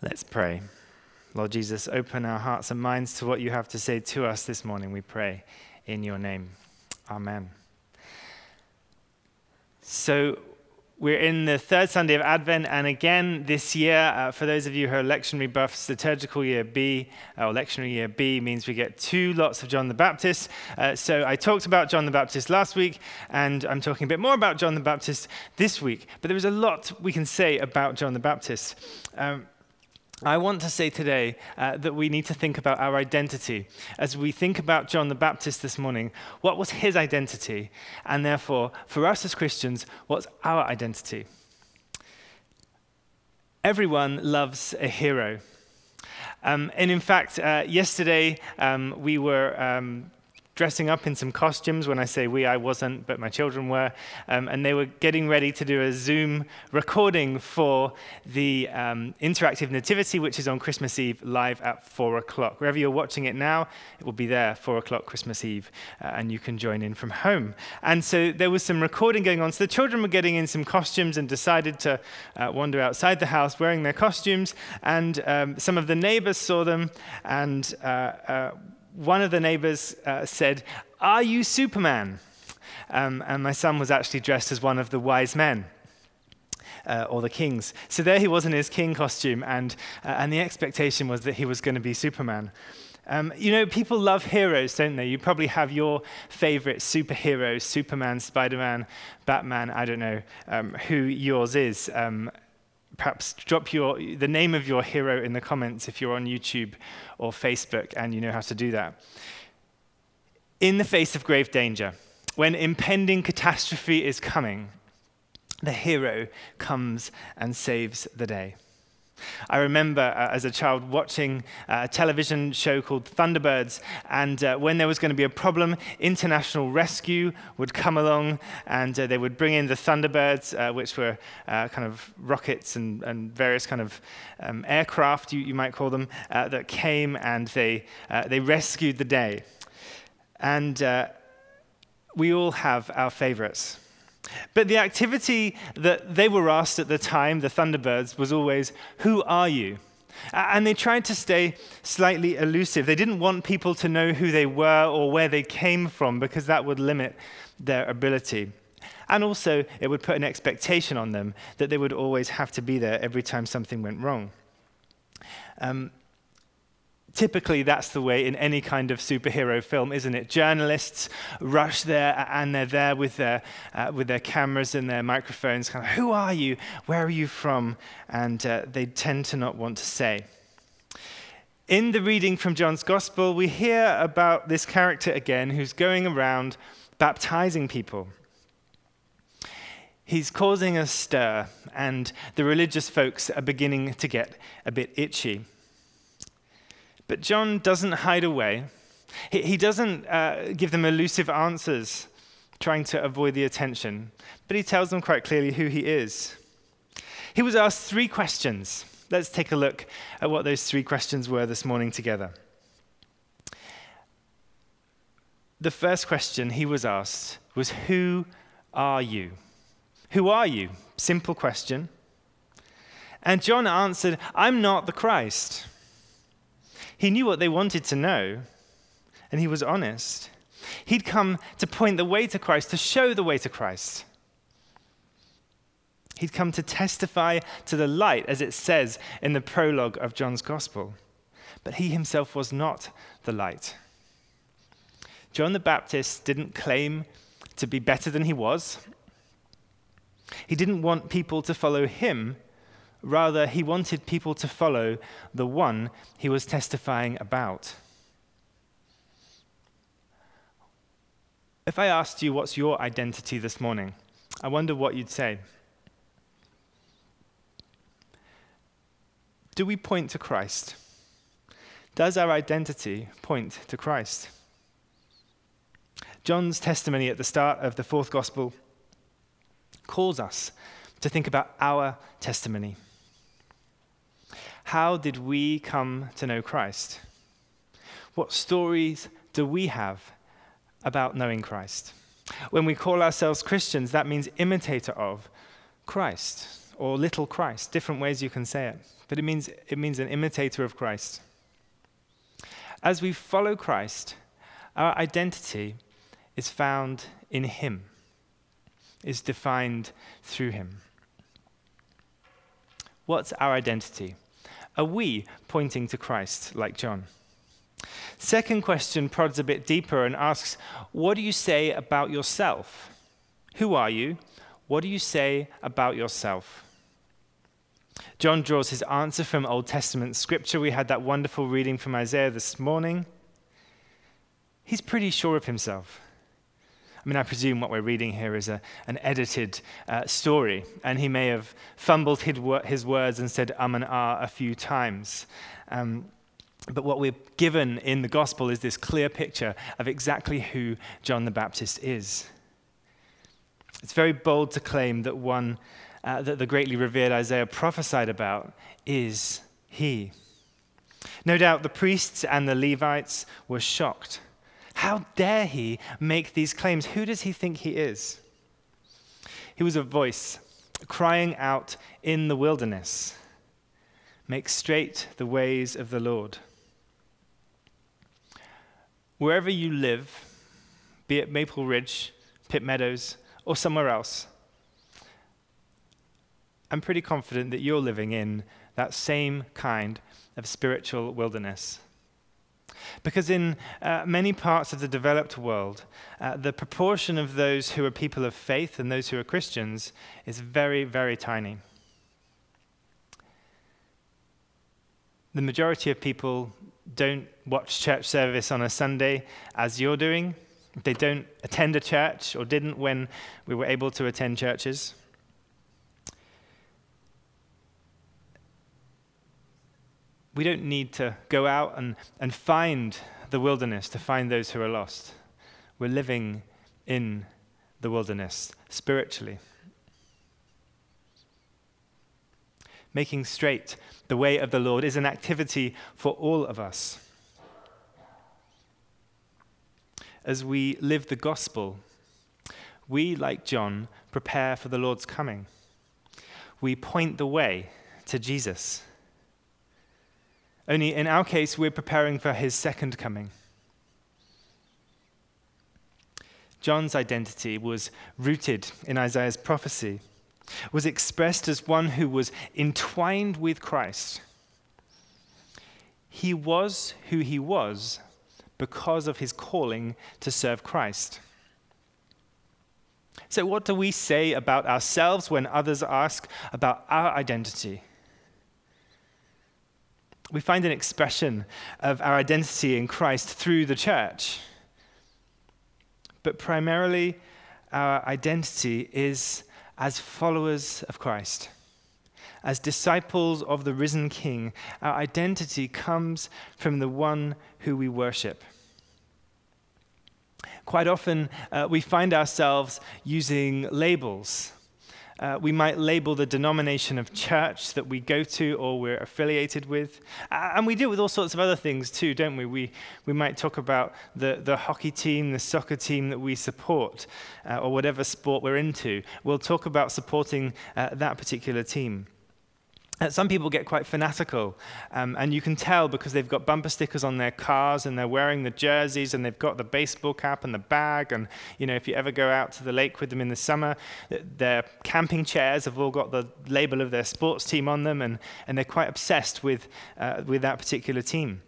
Let's pray. Lord Jesus, open our hearts and minds to what you have to say to us this morning, we pray in your name. Amen. So, we're in the third Sunday of Advent, and again this year, uh, for those of you who are lectionary buffs, liturgical year B, uh, or lectionary year B, means we get two lots of John the Baptist. Uh, so I talked about John the Baptist last week, and I'm talking a bit more about John the Baptist this week. But there is a lot we can say about John the Baptist. Um, I want to say today uh, that we need to think about our identity. As we think about John the Baptist this morning, what was his identity? And therefore, for us as Christians, what's our identity? Everyone loves a hero. Um, and in fact, uh, yesterday um, we were um, dressing up in some costumes. When I say we, I wasn't, but my children were. Um, and they were getting ready to do a Zoom recording for the um, interactive nativity, which is on Christmas Eve live at 4 o'clock. Wherever you're watching it now, it will be there 4 o'clock Christmas Eve, uh, and you can join in from home. And so there was some recording going on. So the children were getting in some costumes and decided to uh, wander outside the house wearing their costumes. And um, some of the neighbors saw them and uh, uh one of the neighbors uh, said, Are you Superman? Um, and my son was actually dressed as one of the wise men. Uh, or the kings. So there he was in his king costume, and, uh, and the expectation was that he was going to be Superman. Um, you know, people love heroes, don't they? You probably have your favorite superheroes Superman, Spider Man, Batman, I don't know um, who yours is. Um, perhaps drop your, the name of your hero in the comments if you're on YouTube or Facebook and you know how to do that. In the face of grave danger, when impending catastrophe is coming, the hero comes and saves the day. I remember uh, as a child watching uh, a television show called Thunderbirds, and uh, when there was going to be a problem, International Rescue would come along and uh, they would bring in the Thunderbirds, uh, which were uh, kind of rockets and, and various kind of um, aircraft, you, you, might call them, that came and they, they rescued the day. And we all have our favorites. But the activity that they were asked at the time, the Thunderbirds, was always, Who are you? And they tried to stay slightly elusive. They didn't want people to know who they were or where they came from because that would limit their ability. And also, it would put an expectation on them that they would always have to be there every time something went wrong. Um, Typically, that's the way in any kind of superhero film, isn't it? Journalists rush there and they're there with their, uh, with their cameras and their microphones, kind of, who are you? Where are you from? And uh, they tend to not want to say. In the reading from John's Gospel, we hear about this character again who's going around baptizing people. He's causing a stir, and the religious folks are beginning to get a bit itchy. But John doesn't hide away. He, doesn't uh, give them elusive answers, trying to avoid the attention, but he tells them quite clearly who he is. He was asked three questions. Let's take a look at what those three questions were this morning together. The first question he was asked was, Who are you? Who are you? Simple question. And John answered, I'm not the Christ. He knew what they wanted to know, and he was honest. He'd come to point the way to Christ, to show the way to Christ. He'd come to testify to the light, as it says in the prologue of John's Gospel. But he himself was not the light. John the Baptist didn't claim to be better than he was. He didn't want people to follow him Rather, he wanted people to follow the one he was testifying about. If I asked you what's your identity this morning, I wonder what you'd say. Do we point to Christ? Does our identity point to Christ? John's testimony at the start of the fourth gospel calls us to think about our testimony. How did we come to know Christ? What stories do we have about knowing Christ? When we call ourselves Christians, that means imitator of Christ or little Christ, different ways you can say it. But it means, it means an imitator of Christ. As we follow Christ, our identity is found in Him, is defined through Him. What's our identity? Are we pointing to Christ like John? Second question prods a bit deeper and asks, What do you say about yourself? Who are you? What do you say about yourself? John draws his answer from Old Testament scripture. We had that wonderful reading from Isaiah this morning. He's pretty sure of himself. I mean, I presume what we're reading here is a, an edited uh, story, and he may have fumbled his words and said um and ah a few times. Um, but what we're given in the gospel is this clear picture of exactly who John the Baptist is. It's very bold to claim that one uh, that the greatly revered Isaiah prophesied about is he. No doubt the priests and the Levites were shocked. How dare he make these claims? Who does he think he is? He was a voice crying out in the wilderness Make straight the ways of the Lord. Wherever you live, be it Maple Ridge, Pitt Meadows, or somewhere else, I'm pretty confident that you're living in that same kind of spiritual wilderness. Because in uh, many parts of the developed world, uh, the proportion of those who are people of faith and those who are Christians is very, very tiny. The majority of people don't watch church service on a Sunday as you're doing. They don't attend a church or didn't when we were able to attend churches. We don't need to go out and, and find the wilderness to find those who are lost. We're living in the wilderness spiritually. Making straight the way of the Lord is an activity for all of us. As we live the gospel, we, like John, prepare for the Lord's coming. We point the way to Jesus. Only in our case, we're preparing for his second coming. John's identity was rooted in Isaiah's prophecy, was expressed as one who was entwined with Christ. He was who he was because of his calling to serve Christ. So, what do we say about ourselves when others ask about our identity? We find an expression of our identity in Christ through the church. But primarily, our identity is as followers of Christ. As disciples of the risen King, our identity comes from the one who we worship. Quite often, uh, we find ourselves using labels uh, we might label the denomination of church that we go to or we're affiliated with. Uh, and we do it with all sorts of other things too, don't we? We, we might talk about the, the hockey team, the soccer team that we support, uh, or whatever sport we're into. We'll talk about supporting uh, that particular team. Uh, some people get quite fanatical, um, and you can tell because they've got bumper stickers on their cars and they're wearing the jerseys and they've got the baseball cap and the bag. And you know, if you ever go out to the lake with them in the summer, their camping chairs have all got the label of their sports team on them, and, and they're quite obsessed with, uh, with that particular team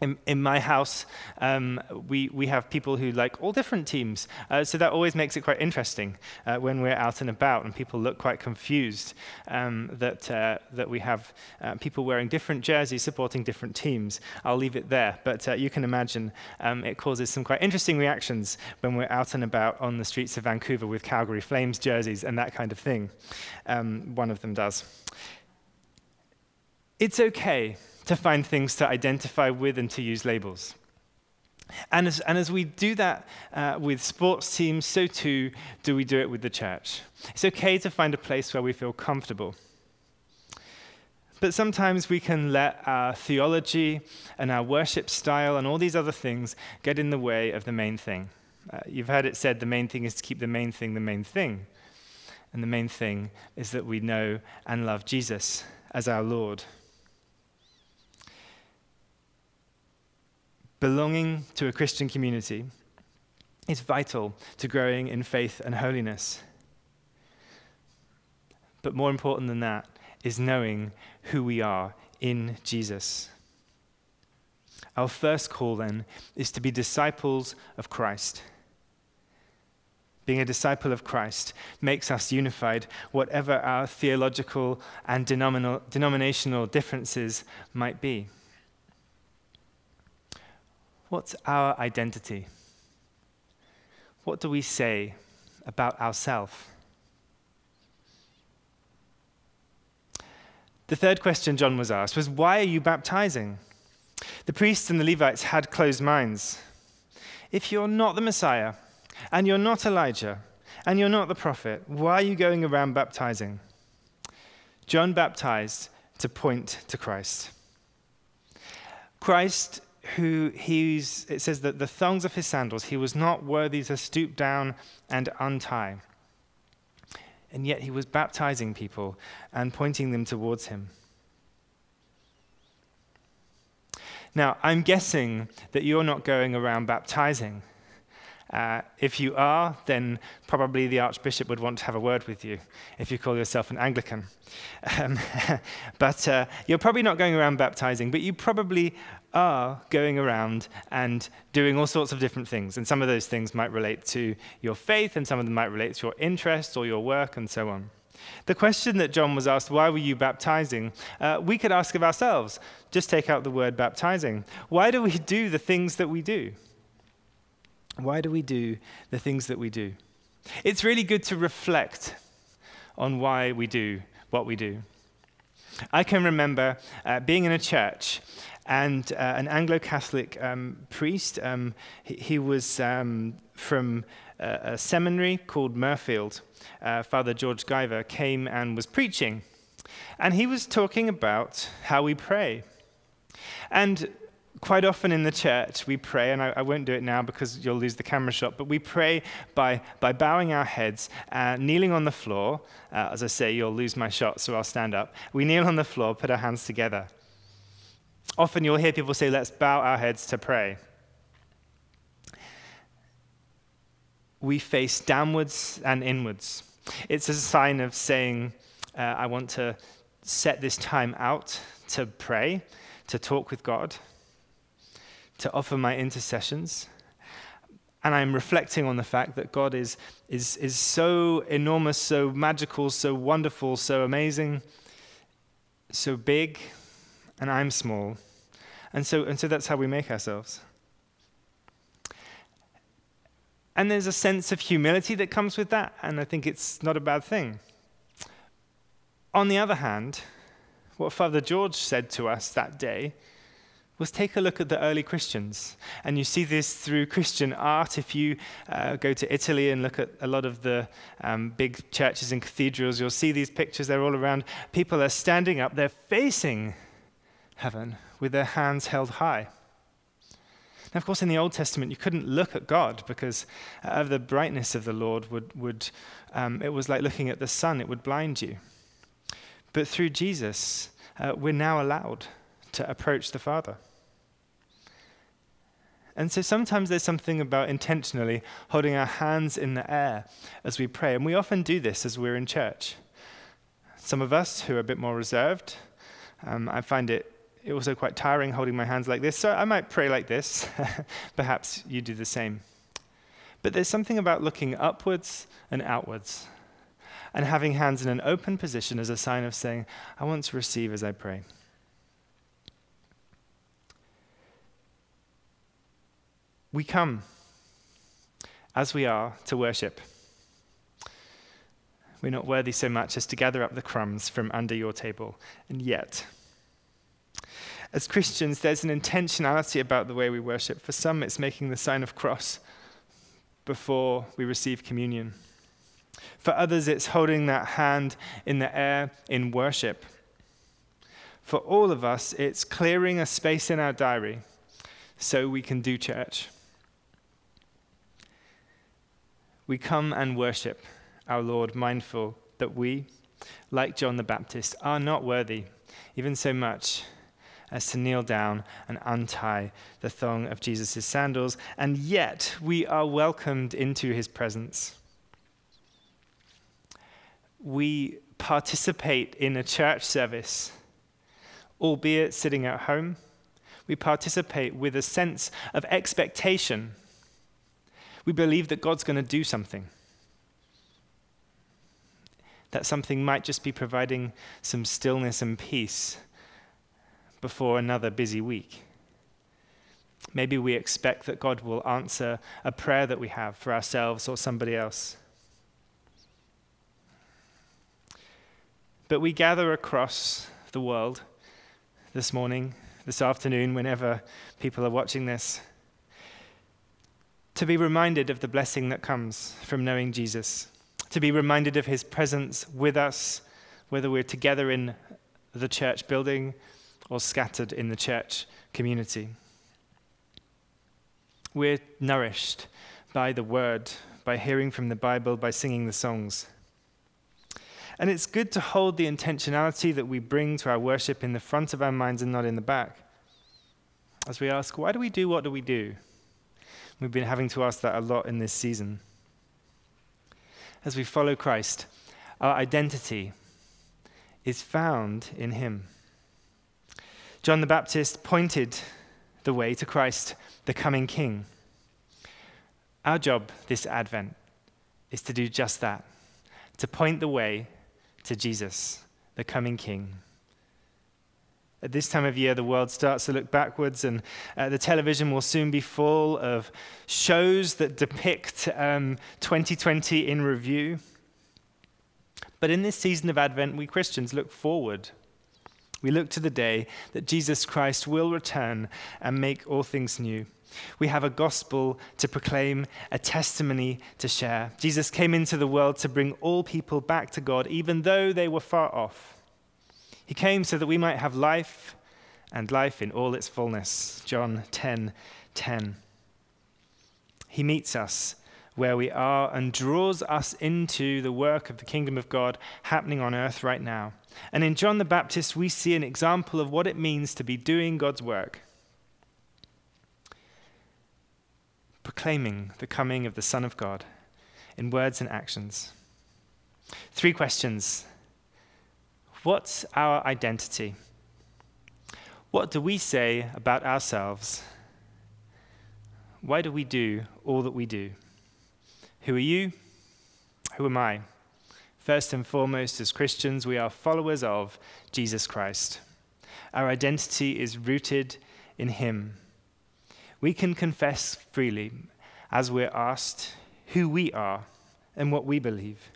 in, in my house, um, we, we have people who like all different teams. Uh, so that always makes it quite interesting uh, when we're out and about and people look quite confused um, that, uh, that we have uh, people wearing different jerseys supporting different teams. I'll leave it there. But uh, you can imagine um, it causes some quite interesting reactions when we're out and about on the streets of Vancouver with Calgary Flames jerseys and that kind of thing. Um, one of them does. It's okay to find things to identify with and to use labels. And as, and as we do that uh, with sports teams, so too do we do it with the church. It's okay to find a place where we feel comfortable. But sometimes we can let our theology and our worship style and all these other things get in the way of the main thing. Uh, you've heard it said the main thing is to keep the main thing the main thing. And the main thing is that we know and love Jesus as our Lord. Belonging to a Christian community is vital to growing in faith and holiness. But more important than that is knowing who we are in Jesus. Our first call, then, is to be disciples of Christ. Being a disciple of Christ makes us unified, whatever our theological and denominational differences might be. What's our identity? What do we say about ourselves? The third question John was asked was, Why are you baptizing? The priests and the Levites had closed minds. If you're not the Messiah, and you're not Elijah, and you're not the prophet, why are you going around baptizing? John baptized to point to Christ. Christ, who he's, it says that the thongs of his sandals, he was not worthy to stoop down and untie. And yet he was baptizing people and pointing them towards him. Now, I'm guessing that you're not going around baptizing. Uh, if you are, then probably the Archbishop would want to have a word with you if you call yourself an Anglican. Um, but uh, you're probably not going around baptizing, but you probably are going around and doing all sorts of different things. And some of those things might relate to your faith, and some of them might relate to your interests or your work, and so on. The question that John was asked, why were you baptizing? Uh, we could ask of ourselves. Just take out the word baptizing. Why do we do the things that we do? Why do we do the things that we do? It's really good to reflect on why we do what we do. I can remember uh, being in a church and uh, an Anglo Catholic um, priest, um, he, he, was um, from a, a, seminary called Mirfield. Uh, Father George Guiver came and was preaching. And he was talking about how we pray. And quite often in the church, we pray, and I, I, won't do it now because you'll lose the camera shot, but we pray by, by bowing our heads, uh, kneeling on the floor. Uh, as I say, you'll lose my shot, so I'll stand up. We kneel on the floor, put our hands together. Often you'll hear people say, let's bow our heads to pray. We face downwards and inwards. It's a sign of saying, uh, I want to set this time out to pray, to talk with God to offer my intercessions. And I'm reflecting on the fact that God is, is, is so enormous, so magical, so wonderful, so amazing, so big, and I'm small. And so, and so that's how we make ourselves. And there's a sense of humility that comes with that, and I think it's not a bad thing. On the other hand, what Father George said to us that day was take a look at the early Christians. And you see this through Christian art. If you uh, go to Italy and look at a lot of the um, big churches and cathedrals, you'll see these pictures. They're all around. People are standing up, they're facing heaven with their hands held high. Now, of course, in the Old Testament, you couldn't look at God because of the brightness of the Lord would, would um, it was like looking at the sun, it would blind you. But through Jesus, uh, we're now allowed to approach the Father. And so sometimes there's something about intentionally holding our hands in the air as we pray. And we often do this as we're in church. Some of us who are a bit more reserved, um, I find it also quite tiring holding my hands like this. So I might pray like this. Perhaps you do the same. But there's something about looking upwards and outwards and having hands in an open position as a sign of saying, I want to receive as I pray. We come as we are to worship. We're not worthy so much as to gather up the crumbs from under your table, and yet, as Christians, there's an intentionality about the way we worship. For some, it's making the sign of cross before we receive communion. For others, it's holding that hand in the air in worship. For all of us, it's clearing a space in our diary so we can do church. we come and worship our Lord, mindful that we, like John the Baptist, are not worthy, even so much as to kneel down and untie the thong of Jesus' sandals, and yet we are welcomed into his presence. We participate in a church service, albeit sitting at home. We participate with a sense of expectation. We believe that God's going to do something that something might just be providing some stillness and peace before another busy week. Maybe we expect that God will answer a prayer that we have for ourselves or somebody else. But we gather across the world this morning, this afternoon, whenever people are watching this, to be reminded of the blessing that comes from knowing Jesus to be reminded of his presence with us, whether we're together in the church building or scattered in the church community. We're nourished by the word, by hearing from the Bible, by singing the songs. And it's good to hold the intentionality that we bring to our worship in the front of our minds and not in the back. As we ask, why do we do what do we do? We've been having to ask that a lot in this season as we follow Christ, our identity is found in Him. John the Baptist pointed the way to Christ, the coming King. Our job this Advent is to do just that to point the way to Jesus, the coming King. At this time of year, the world starts to look backwards, and uh, the television will soon be full of shows that depict um, 2020 in review. But in this season of Advent, we Christians look forward. We look to the day that Jesus Christ will return and make all things new. We have a gospel to proclaim, a testimony to share. Jesus came into the world to bring all people back to God, even though they were far off. He came so that we might have life and life in all its fullness. John 10 10. He meets us where we are and draws us into the work of the kingdom of God happening on earth right now. And in John the Baptist, we see an example of what it means to be doing God's work, proclaiming the coming of the Son of God in words and actions. Three questions What's our identity? What do we say about ourselves? Why do we do all that we do? Who are you? Who am I? First and foremost, as Christians, we are followers of Jesus Christ. Our identity is rooted in Him. We can confess freely as we're asked who we are and what we believe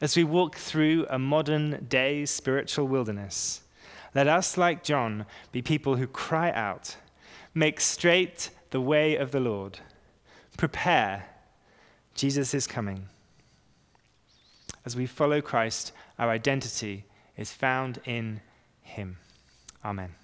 as we walk through a modern day spiritual wilderness, let us, like John, be people who cry out, Make straight the way of the Lord. Prepare. Jesus is coming. As we follow Christ, our identity is found in him. Amen.